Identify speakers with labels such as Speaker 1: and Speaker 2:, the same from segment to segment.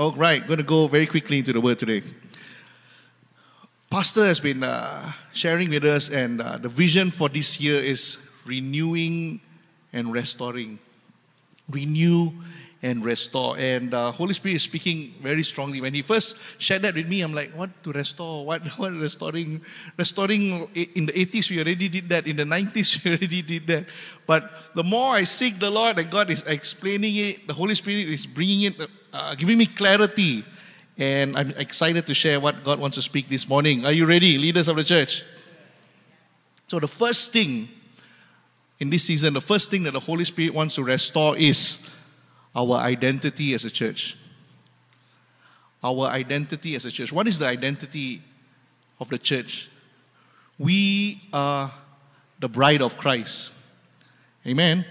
Speaker 1: All right, going to go very quickly into the word today. Pastor has been uh, sharing with us, and uh, the vision for this year is renewing and restoring. Renew and restore. And uh, Holy Spirit is speaking very strongly. When He first shared that with me, I'm like, what to restore? What, what restoring? Restoring in the 80s, we already did that. In the 90s, we already did that. But the more I seek the Lord and God is explaining it, the Holy Spirit is bringing it, uh, giving me clarity. And I'm excited to share what God wants to speak this morning. Are you ready, leaders of the church? So, the first thing in this season, the first thing that the Holy Spirit wants to restore is our identity as a church. Our identity as a church. What is the identity of the church? We are the bride of Christ. Amen.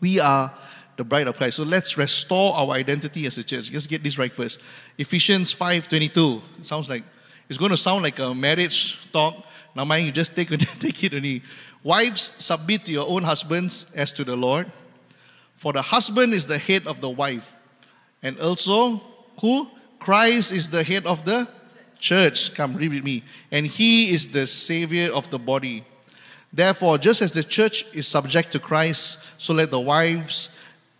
Speaker 1: We are the bride of Christ. So let's restore our identity as a church. Let's get this right first. Ephesians 5:22. Sounds like it's going to sound like a marriage talk. Now mind you just take, take it only. Wives, submit to your own husbands as to the Lord. For the husband is the head of the wife. And also, who? Christ is the head of the church. Come, read with me. And he is the savior of the body. Therefore, just as the church is subject to Christ, so let the wives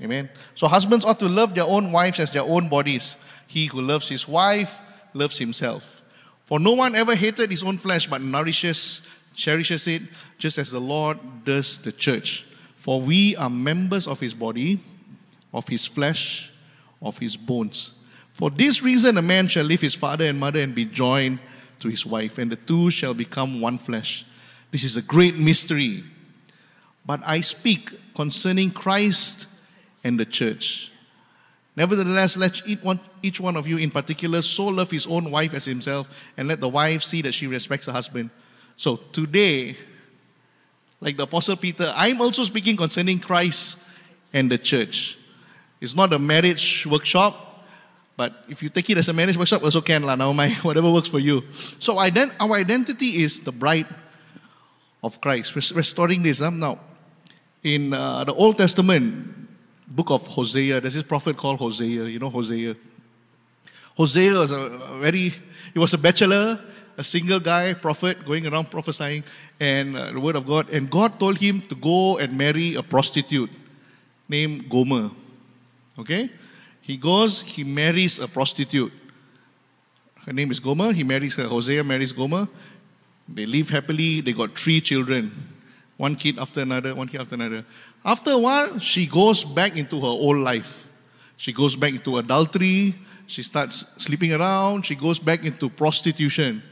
Speaker 1: Amen. So husbands ought to love their own wives as their own bodies. He who loves his wife loves himself. For no one ever hated his own flesh, but nourishes, cherishes it, just as the Lord does the church for we are members of his body, of his flesh, of his bones. For this reason, a man shall leave his father and mother and be joined to his wife, and the two shall become one flesh. This is a great mystery. But I speak concerning Christ and the church. Nevertheless, let each one of you in particular so love his own wife as himself, and let the wife see that she respects her husband. So today, like the Apostle Peter, I'm also speaking concerning Christ and the church. It's not a marriage workshop, but if you take it as a marriage workshop, also can lah. Now my whatever works for you. So ident- our identity is the bride of Christ. restoring this. Um, now, in uh, the Old Testament, book of Hosea, there's this prophet called Hosea. You know Hosea. Hosea was a very, he was a bachelor a single guy, prophet, going around prophesying and uh, the word of God. And God told him to go and marry a prostitute named Gomer. Okay? He goes, he marries a prostitute. Her name is Gomer. He marries her. Hosea marries Gomer. They live happily. They got three children. One kid after another, one kid after another. After a while, she goes back into her old life. She goes back into adultery. She starts sleeping around. She goes back into prostitution.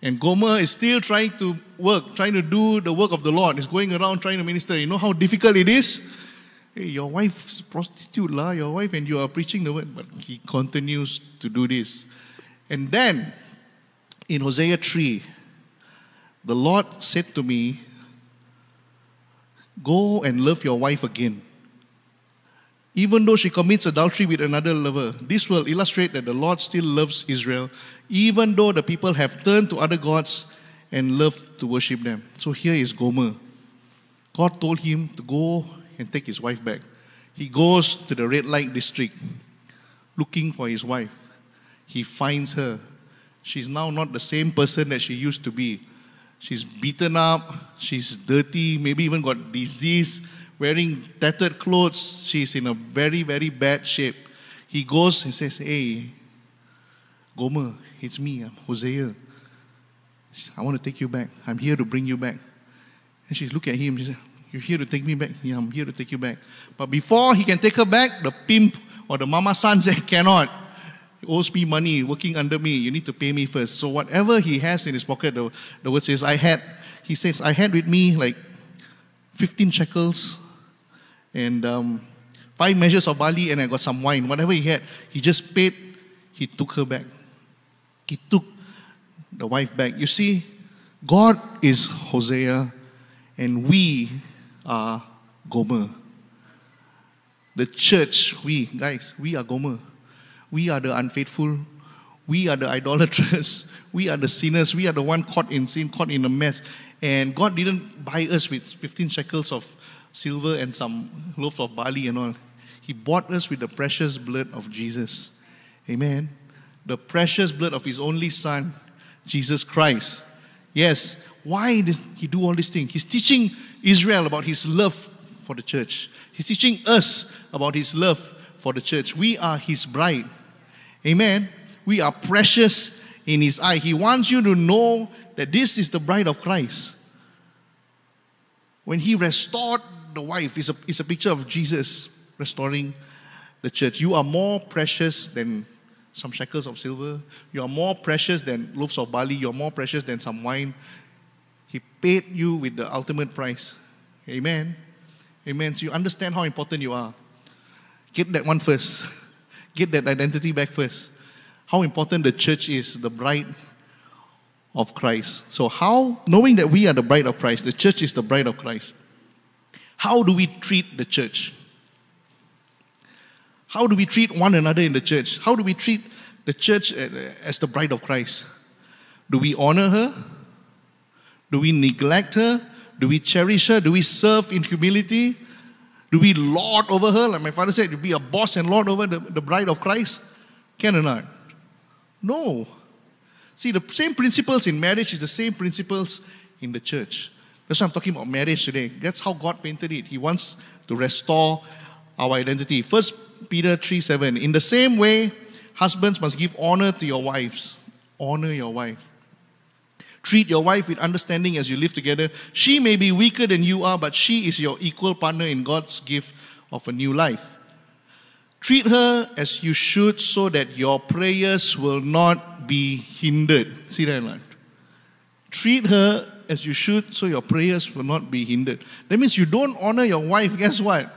Speaker 1: And Gomer is still trying to work, trying to do the work of the Lord. He's going around trying to minister. You know how difficult it is? Hey, your wife's prostitute, lah, your wife, and you are preaching the word. But he continues to do this. And then, in Hosea 3, the Lord said to me, Go and love your wife again even though she commits adultery with another lover. This will illustrate that the Lord still loves Israel, even though the people have turned to other gods and love to worship them. So here is Gomer. God told him to go and take his wife back. He goes to the red light district looking for his wife. He finds her. She's now not the same person that she used to be. She's beaten up, she's dirty, maybe even got disease wearing tattered clothes. She's in a very, very bad shape. He goes and says, Hey, Gomer, it's me, I'm Hosea. I want to take you back. I'm here to bring you back. And she's looking at him. She said, You're here to take me back? Yeah, I'm here to take you back. But before he can take her back, the pimp or the mamasan said, Cannot. Owes me money, working under me. You need to pay me first. So whatever he has in his pocket, the, the word says, I had, he says, I had with me like 15 shekels and um, five measures of barley, and I got some wine. Whatever he had, he just paid he took her back. He took the wife back. You see, God is Hosea, and we are Gomer. The church, we, guys, we are Gomer. We are the unfaithful. We are the idolaters. We are the sinners. We are the one caught in sin, caught in a mess. And God didn't buy us with 15 shekels of silver and some loaves of barley and all. He bought us with the precious blood of Jesus. Amen. The precious blood of His only Son, Jesus Christ. Yes. Why did He do all these things? He's teaching Israel about His love for the church. He's teaching us about His love for the church. We are His bride. Amen. We are precious in His eye. He wants you to know that this is the bride of Christ. When He restored the wife, it's a, it's a picture of Jesus restoring the church. You are more precious than some shekels of silver. You are more precious than loaves of barley. You are more precious than some wine. He paid you with the ultimate price. Amen. Amen. So you understand how important you are. Get that one first. Get that identity back first. How important the church is, the bride of Christ. So, how, knowing that we are the bride of Christ, the church is the bride of Christ, how do we treat the church? How do we treat one another in the church? How do we treat the church as the bride of Christ? Do we honor her? Do we neglect her? Do we cherish her? Do we serve in humility? Do we lord over her? Like my father said, to be a boss and lord over the, the bride of Christ? Can or not? No. See, the same principles in marriage is the same principles in the church. That's why I'm talking about marriage today. That's how God painted it. He wants to restore our identity. First Peter 3 7. In the same way, husbands must give honor to your wives. Honor your wife. Treat your wife with understanding as you live together. She may be weaker than you are, but she is your equal partner in God's gift of a new life. Treat her as you should so that your prayers will not be hindered. See that? Right? Treat her as you should so your prayers will not be hindered. That means you don't honor your wife, guess what?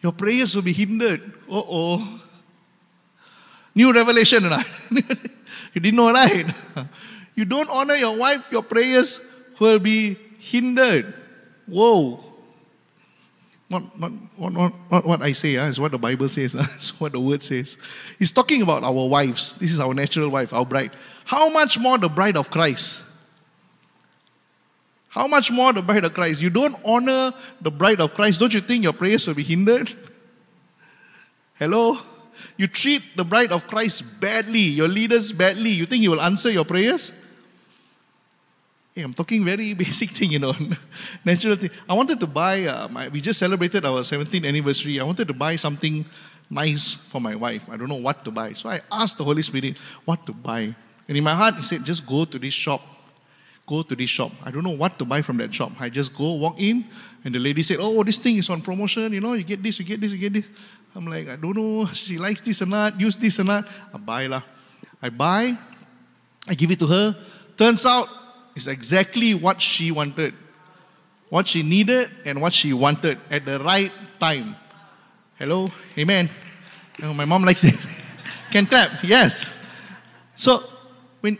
Speaker 1: Your prayers will be hindered. Uh oh. New revelation, right? you didn't know, right? You don't honor your wife, your prayers will be hindered. Whoa. Not, not, not, not, what I say, uh, it's what the Bible says, uh, it's what the word says. He's talking about our wives. This is our natural wife, our bride. How much more the bride of Christ? How much more the bride of Christ? You don't honor the bride of Christ, don't you think your prayers will be hindered? Hello? You treat the bride of Christ badly, your leaders badly. You think he will answer your prayers? Hey, I'm talking very basic thing, you know, natural thing. I wanted to buy, uh, my, we just celebrated our 17th anniversary. I wanted to buy something nice for my wife. I don't know what to buy. So I asked the Holy Spirit what to buy. And in my heart, He said, just go to this shop. Go to this shop. I don't know what to buy from that shop. I just go, walk in, and the lady said, Oh, this thing is on promotion. You know, you get this, you get this, you get this. I'm like, I don't know. She likes this or not, use this or not. I buy lah. I buy, I give it to her. Turns out is exactly what she wanted, what she needed, and what she wanted at the right time. Hello, amen. Oh, my mom likes this. Can clap, yes. So when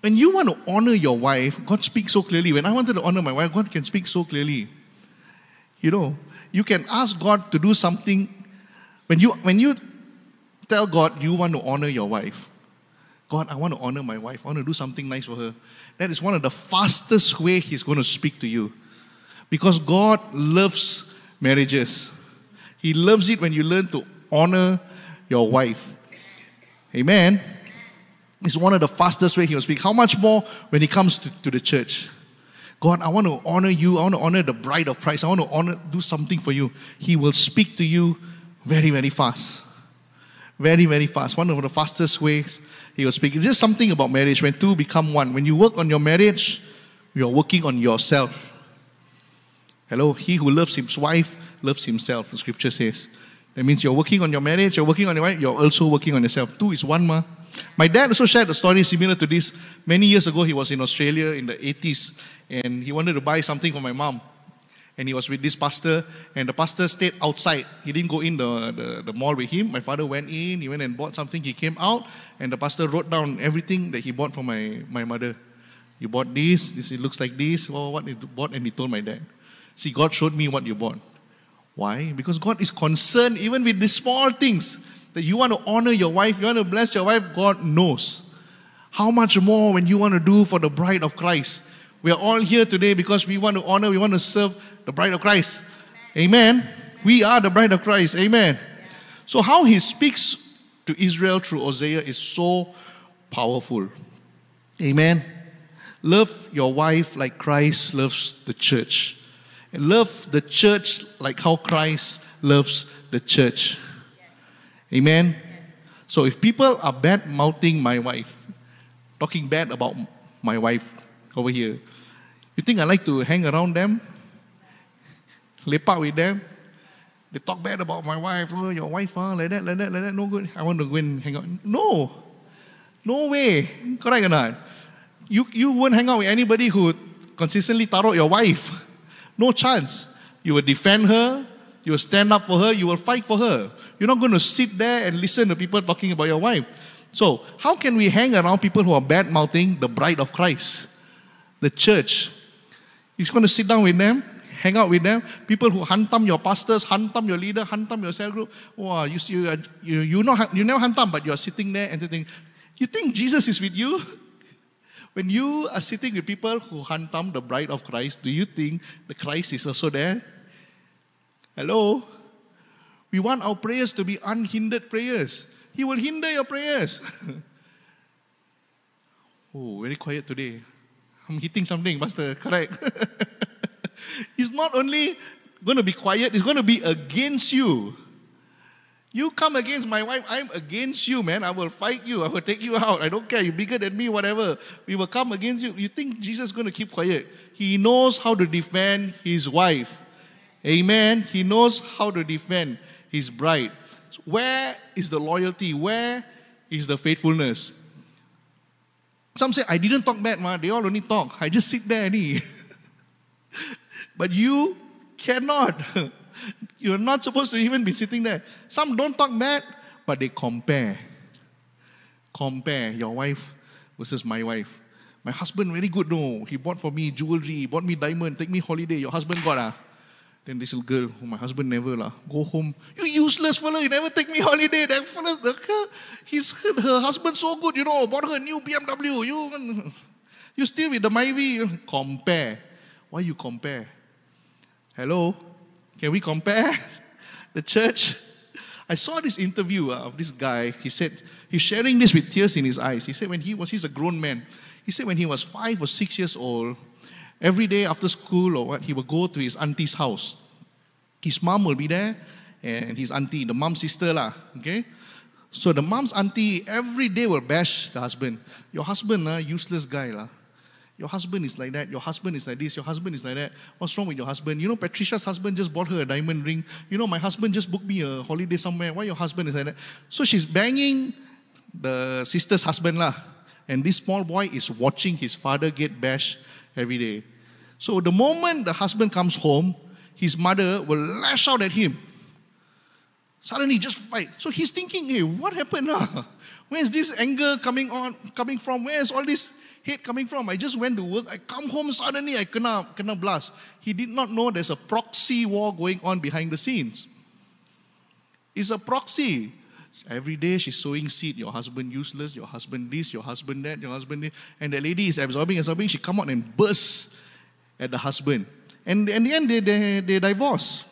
Speaker 1: when you want to honor your wife, God speaks so clearly. When I wanted to honor my wife, God can speak so clearly. You know, you can ask God to do something. When you when you tell God you want to honor your wife, God, I want to honor my wife. I want to do something nice for her. That is one of the fastest way He's going to speak to you. Because God loves marriages. He loves it when you learn to honor your wife. Amen. It's one of the fastest way He will speak. How much more when He comes to, to the church? God, I want to honor you. I want to honor the bride of Christ. I want to honor, do something for you. He will speak to you very, very fast. Very, very fast. One of the fastest ways he was speaking. Just something about marriage when two become one. When you work on your marriage, you're working on yourself. Hello, he who loves his wife loves himself, the scripture says. That means you're working on your marriage, you're working on your wife, you're also working on yourself. Two is one, ma. My dad also shared a story similar to this. Many years ago, he was in Australia in the 80s and he wanted to buy something for my mom. And he was with this pastor, and the pastor stayed outside. He didn't go in the, the, the mall with him. My father went in, he went and bought something, he came out, and the pastor wrote down everything that he bought for my, my mother. You bought this, this it looks like this, well, what you bought, and he told my dad. See, God showed me what you bought. Why? Because God is concerned even with these small things that you want to honor your wife, you want to bless your wife, God knows. How much more when you want to do for the bride of Christ? We are all here today because we want to honor, we want to serve the bride of Christ. Amen. Amen. We are the bride of Christ. Amen. So, how he speaks to Israel through Hosea is so powerful. Amen. Love your wife like Christ loves the church. And love the church like how Christ loves the church. Yes. Amen. Yes. So if people are bad mouthing my wife, talking bad about my wife over here, you think I like to hang around them? With them? They talk bad about my wife, oh, your wife, huh? like that, like that, like that, no good. I want to go and hang out. No. No way. Correct or not? You, you won't hang out with anybody who consistently tarot your wife. No chance. You will defend her, you will stand up for her, you will fight for her. You're not going to sit there and listen to people talking about your wife. So, how can we hang around people who are bad mouthing the bride of Christ, the church? You're going to sit down with them, hang out with them. People who hantam your pastors, hantam your leader, hantam your cell group. Wow, you, uh, you, you, you, know, you never hantam, but you're sitting there and thinking, you think Jesus is with you? When you are sitting with people who hantam the bride of Christ, do you think the Christ is also there? Hello? We want our prayers to be unhindered prayers. He will hinder your prayers. oh, very quiet today. I'm hitting something, Pastor. Correct. it's not only going to be quiet, it's going to be against you. You come against my wife, I'm against you, man. I will fight you. I will take you out. I don't care. You're bigger than me, whatever. We will come against you. You think Jesus is going to keep quiet? He knows how to defend his wife. Amen. He knows how to defend his bride. So where is the loyalty? Where is the faithfulness? Some say, I didn't talk bad, man. They all only talk. I just sit there and. but you cannot. You're not supposed to even be sitting there. Some don't talk bad, but they compare. Compare your wife versus my wife. My husband very good, no. He bought for me jewelry, bought me diamond, take me holiday. Your husband got ah. Then this little girl, my husband never lah. Go home. You useless fella, you never take me holiday. That fella, the, his, her husband so good, you know, bought her new BMW. You, you still with the Myvi. Compare. Why you compare? Hello? Can we compare the church? I saw this interview uh, of this guy. He said, he's sharing this with tears in his eyes. He said, when he was, he's a grown man. He said, when he was five or six years old, every day after school or what, he would go to his auntie's house. His mom will be there, and his auntie, the mom's sister, lah, okay? So the mom's auntie every day will bash the husband. Your husband, uh, useless guy, lah. Your husband is like that. Your husband is like this. Your husband is like that. What's wrong with your husband? You know, Patricia's husband just bought her a diamond ring. You know, my husband just booked me a holiday somewhere. Why your husband is like that? So she's banging the sister's husband lah. And this small boy is watching his father get bashed every day. So the moment the husband comes home, his mother will lash out at him. Suddenly just fight. So he's thinking, hey, what happened? Where's this anger coming on coming from? Where's all this hate coming from? I just went to work. I come home suddenly, I kena, kena blast. He did not know there's a proxy war going on behind the scenes. It's a proxy. Every day she's sowing seed. Your husband useless. Your husband this. Your husband that. Your husband this. And the lady is absorbing, absorbing. She come out and bursts at the husband. And in the end, they, they, they divorce.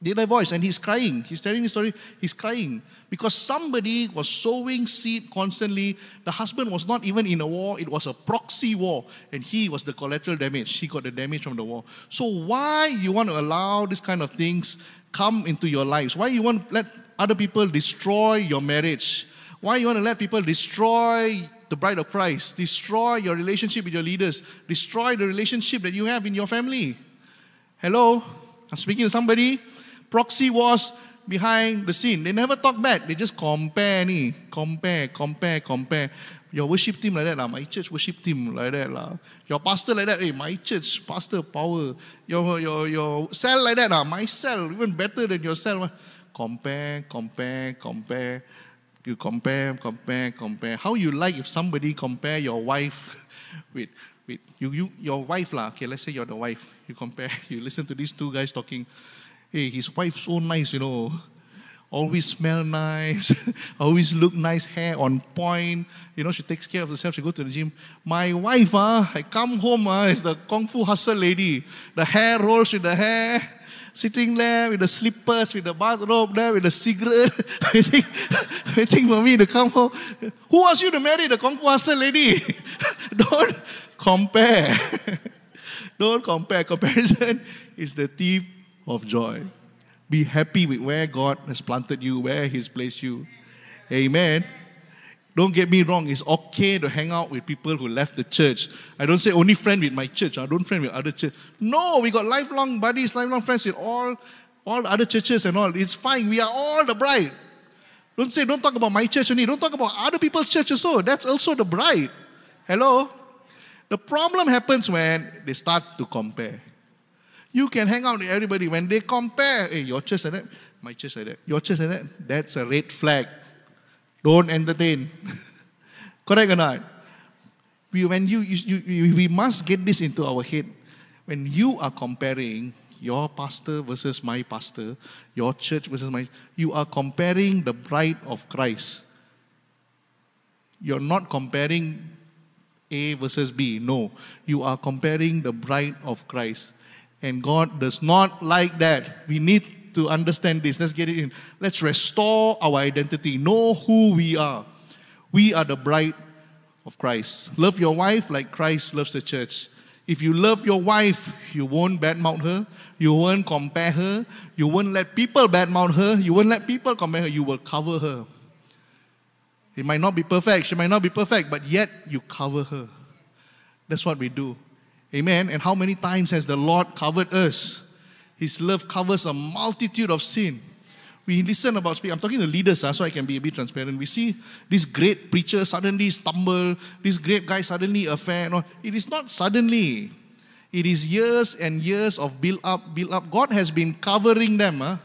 Speaker 1: They voice? and he's crying. He's telling the story. He's crying because somebody was sowing seed constantly. The husband was not even in a war, it was a proxy war. And he was the collateral damage. He got the damage from the war. So, why you want to allow these kind of things come into your lives? Why you want to let other people destroy your marriage? Why you want to let people destroy the bride of Christ, destroy your relationship with your leaders, destroy the relationship that you have in your family? Hello? I'm speaking to somebody. Proxy wars behind the scene. They never talk back. They just compare ni, compare, compare, compare. Your worship team like that lah. My church worship team like that lah. Your pastor like that. Hey, my church pastor power. Your your your cell like that lah. My cell even better than your cell. Compare, compare, compare. You compare, compare, compare. How you like if somebody compare your wife with with you, you your wife lah. Okay, let's say you're the wife. You compare. You listen to these two guys talking. Hey, his wife so nice, you know always smell nice, always look nice, hair on point. You know, she takes care of herself. She go to the gym. My wife, ah, I come home, ah, is the kung fu hustle lady. The hair rolls with the hair, sitting there with the slippers, with the bathrobe there, with the cigarette, waiting, waiting for me to come home. Who asked you to marry the kung fu hustle lady? Don't compare. Don't compare. Comparison is the thief of joy. Be happy with where God has planted you, where He's placed you. Amen. Don't get me wrong, it's okay to hang out with people who left the church. I don't say only friend with my church, I don't friend with other church. No, we got lifelong buddies, lifelong friends in all, all other churches and all. It's fine, we are all the bride. Don't say, don't talk about my church only, don't talk about other people's church also. That's also the bride. Hello? The problem happens when they start to compare. You can hang out with everybody. When they compare, hey, your church like that, my church like that, your church like that, that's a red flag. Don't entertain. Correct or not? We, when you, you, you, we must get this into our head. When you are comparing your pastor versus my pastor, your church versus my, you are comparing the bride of Christ. You're not comparing A versus B. No, you are comparing the bride of Christ. And God does not like that. We need to understand this. Let's get it in. Let's restore our identity. Know who we are. We are the bride of Christ. Love your wife like Christ loves the church. If you love your wife, you won't badmouth her, you won't compare her, you won't let people badmouth her, you won't let people compare her, you will cover her. It might not be perfect, she might not be perfect, but yet you cover her. That's what we do. Amen. And how many times has the Lord covered us? His love covers a multitude of sin. We listen about speak. I'm talking to leaders, uh, so I can be a bit transparent. We see this great preacher suddenly stumble, this great guy suddenly affair. No, it is not suddenly. It is years and years of build up, build up. God has been covering them. Uh,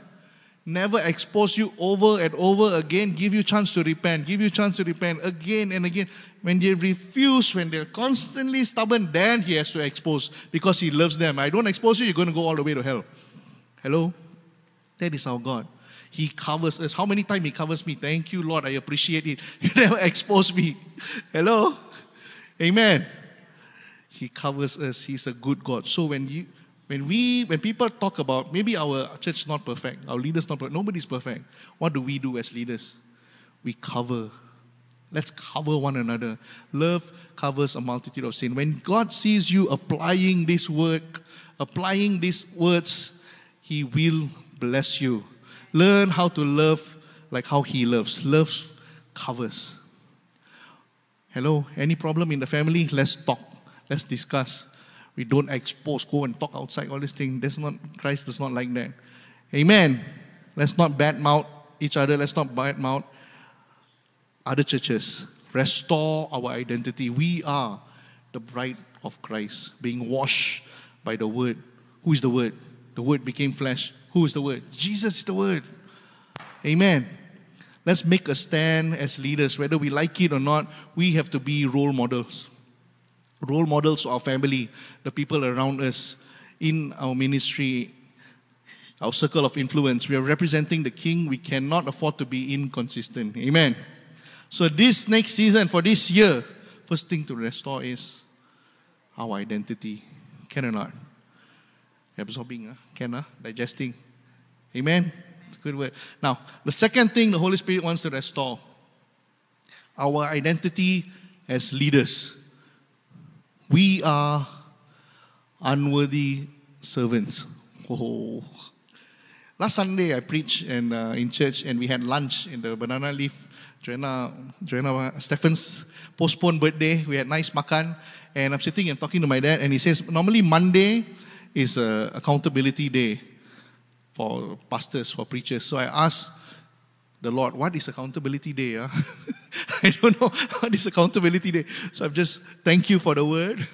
Speaker 1: never expose you over and over again, give you chance to repent, give you chance to repent again and again. When they refuse, when they're constantly stubborn, then he has to expose because he loves them. I don't expose you, you're going to go all the way to hell. Hello? That is our God. He covers us. How many times He covers me? Thank you, Lord. I appreciate it. You never expose me. Hello? Amen. He covers us. He's a good God. So when you when we when people talk about maybe our church is not perfect, our leaders not perfect, nobody's perfect. What do we do as leaders? We cover. Let's cover one another. Love covers a multitude of sin. When God sees you applying this work, applying these words, He will bless you. Learn how to love like how He loves. Love covers. Hello, any problem in the family? Let's talk. Let's discuss. We don't expose, go and talk outside, all these things. That's not, Christ does not like that. Amen. Let's not badmouth each other. Let's not badmouth other churches. Restore our identity. We are the bride of Christ, being washed by the Word. Who is the Word? The Word became flesh. Who is the Word? Jesus is the Word. Amen. Let's make a stand as leaders, whether we like it or not. We have to be role models role models of our family, the people around us in our ministry, our circle of influence. We are representing the King. We cannot afford to be inconsistent. Amen. So, this next season, for this year, first thing to restore is our identity. Can or not? Absorbing, uh, can, uh, digesting. Amen. Good word. Now, the second thing the Holy Spirit wants to restore our identity as leaders. We are unworthy servants. Oh. Last Sunday, I preached and, uh, in church and we had lunch in the banana leaf. Joanna, Joanna Stephen's postponed birthday. We had nice makan. And I'm sitting and talking to my dad, and he says, normally Monday is a accountability day. for pastors, for preachers. So I asked the Lord, what is accountability day? Huh? Ah? I don't know what is accountability day. So I'm just thank you for the word.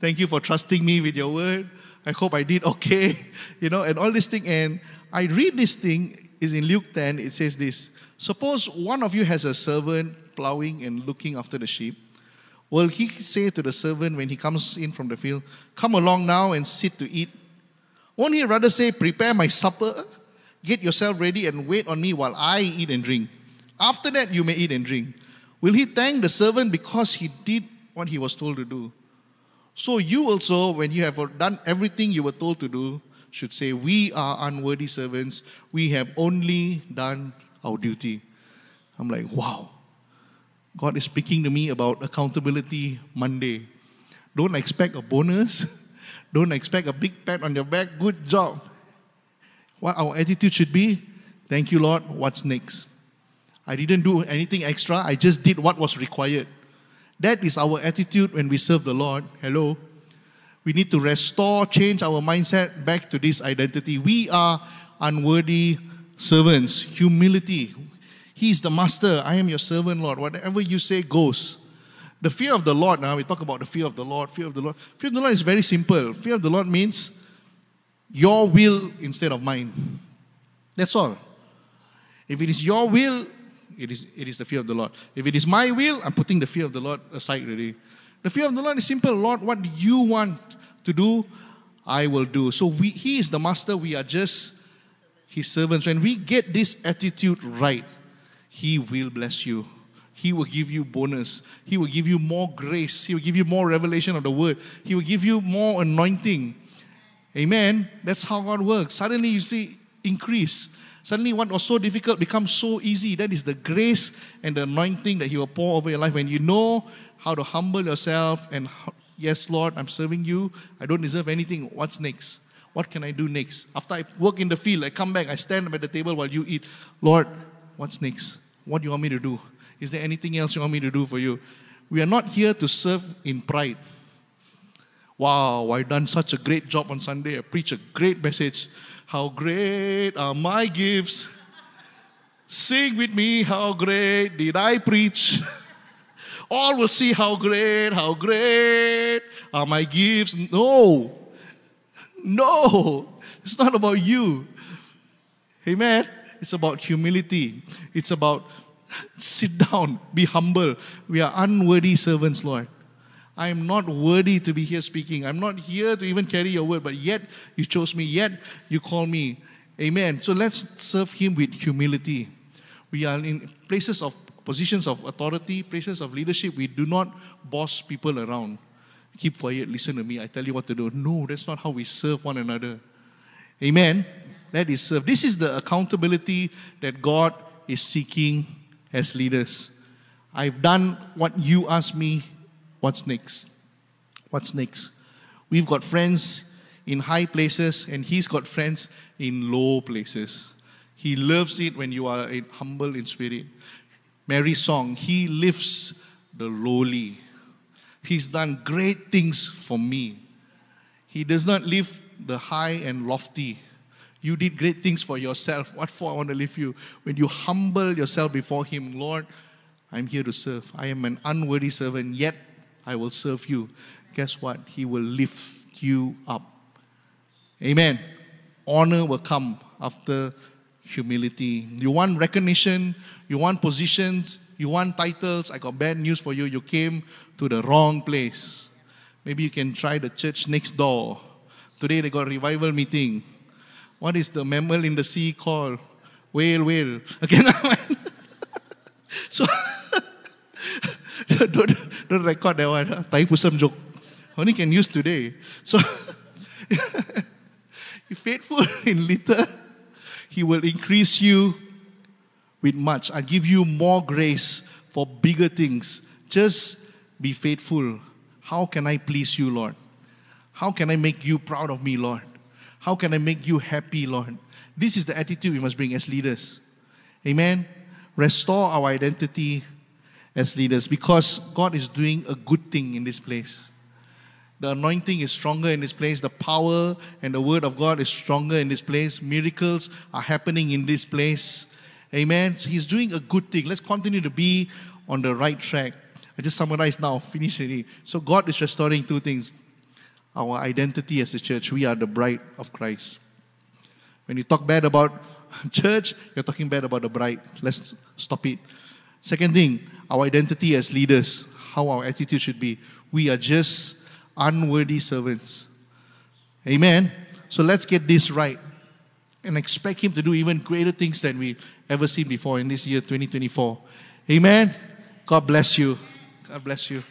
Speaker 1: Thank you for trusting me with your word. I hope I did okay, you know, and all this thing. And I read this thing is in Luke 10. It says this: Suppose one of you has a servant plowing and looking after the sheep. Will he say to the servant when he comes in from the field, "Come along now and sit to eat"? Won't he rather say, "Prepare my supper"? Get yourself ready and wait on me while I eat and drink. After that, you may eat and drink. Will he thank the servant because he did what he was told to do? So you also, when you have done everything you were told to do, should say, We are unworthy servants. We have only done our duty. I'm like, wow. God is speaking to me about accountability Monday. Don't expect a bonus. Don't expect a big pat on your back. Good job. What our attitude should be thank you, Lord. What's next? I didn't do anything extra, I just did what was required. That is our attitude when we serve the Lord. Hello. We need to restore, change our mindset back to this identity. We are unworthy servants. Humility. He is the master. I am your servant, Lord. Whatever you say goes. The fear of the Lord, now we talk about the fear of the Lord. Fear of the Lord. Fear of the Lord is very simple. Fear of the Lord means your will instead of mine. That's all. If it is your will, it is, it is the fear of the Lord. If it is my will, I'm putting the fear of the Lord aside already. The fear of the Lord is simple. Lord, what you want to do, I will do. So we, He is the master. We are just His servants. When we get this attitude right, He will bless you. He will give you bonus. He will give you more grace. He will give you more revelation of the word. He will give you more anointing. Amen. That's how God works. Suddenly you see increase. Suddenly what was so difficult becomes so easy. That is the grace and the anointing that He will pour over your life when you know how to humble yourself and yes, Lord, I'm serving you. I don't deserve anything. What's next? What can I do next? After I work in the field, I come back, I stand at the table while you eat. Lord, what's next? What do you want me to do? Is there anything else you want me to do for you? We are not here to serve in pride. Wow, I done such a great job on Sunday. I preach a great message. How great are my gifts. Sing with me, how great did I preach? All will see how great, how great are my gifts. No, no, it's not about you. Amen. It's about humility. It's about sit down, be humble. We are unworthy servants, Lord. I am not worthy to be here speaking. I'm not here to even carry your word, but yet you chose me, yet you call me. Amen. So let's serve him with humility. We are in places of positions of authority, places of leadership. We do not boss people around. Keep quiet, listen to me, I tell you what to do. No, that's not how we serve one another. Amen. That is serve. This is the accountability that God is seeking as leaders. I've done what you asked me What's next? What's next? We've got friends in high places, and he's got friends in low places. He loves it when you are humble in spirit. Mary's song, He lifts the lowly. He's done great things for me. He does not lift the high and lofty. You did great things for yourself. What for I want to lift you? When you humble yourself before Him, Lord, I'm here to serve. I am an unworthy servant, yet I will serve you. Guess what? He will lift you up. Amen. Honor will come after humility. You want recognition, you want positions, you want titles. I got bad news for you. You came to the wrong place. Maybe you can try the church next door. Today they got revival meeting. What is the mammal in the sea called? Whale, whale. Okay, so don't, don't record that one. Thaipusam joke. Only can use today. So, faithful in little, He will increase you with much. i give you more grace for bigger things. Just be faithful. How can I please you, Lord? How can I make you proud of me, Lord? How can I make you happy, Lord? This is the attitude we must bring as leaders. Amen. Restore our identity as leaders because God is doing a good thing in this place. The anointing is stronger in this place. The power and the word of God is stronger in this place. Miracles are happening in this place. Amen. So he's doing a good thing. Let's continue to be on the right track. I just summarize now, finish already. So God is restoring two things. Our identity as a church. We are the bride of Christ. When you talk bad about church, you're talking bad about the bride. Let's stop it. Second thing, our identity as leaders, how our attitude should be. We are just unworthy servants. Amen. So let's get this right and expect Him to do even greater things than we've ever seen before in this year 2024. Amen. God bless you. God bless you.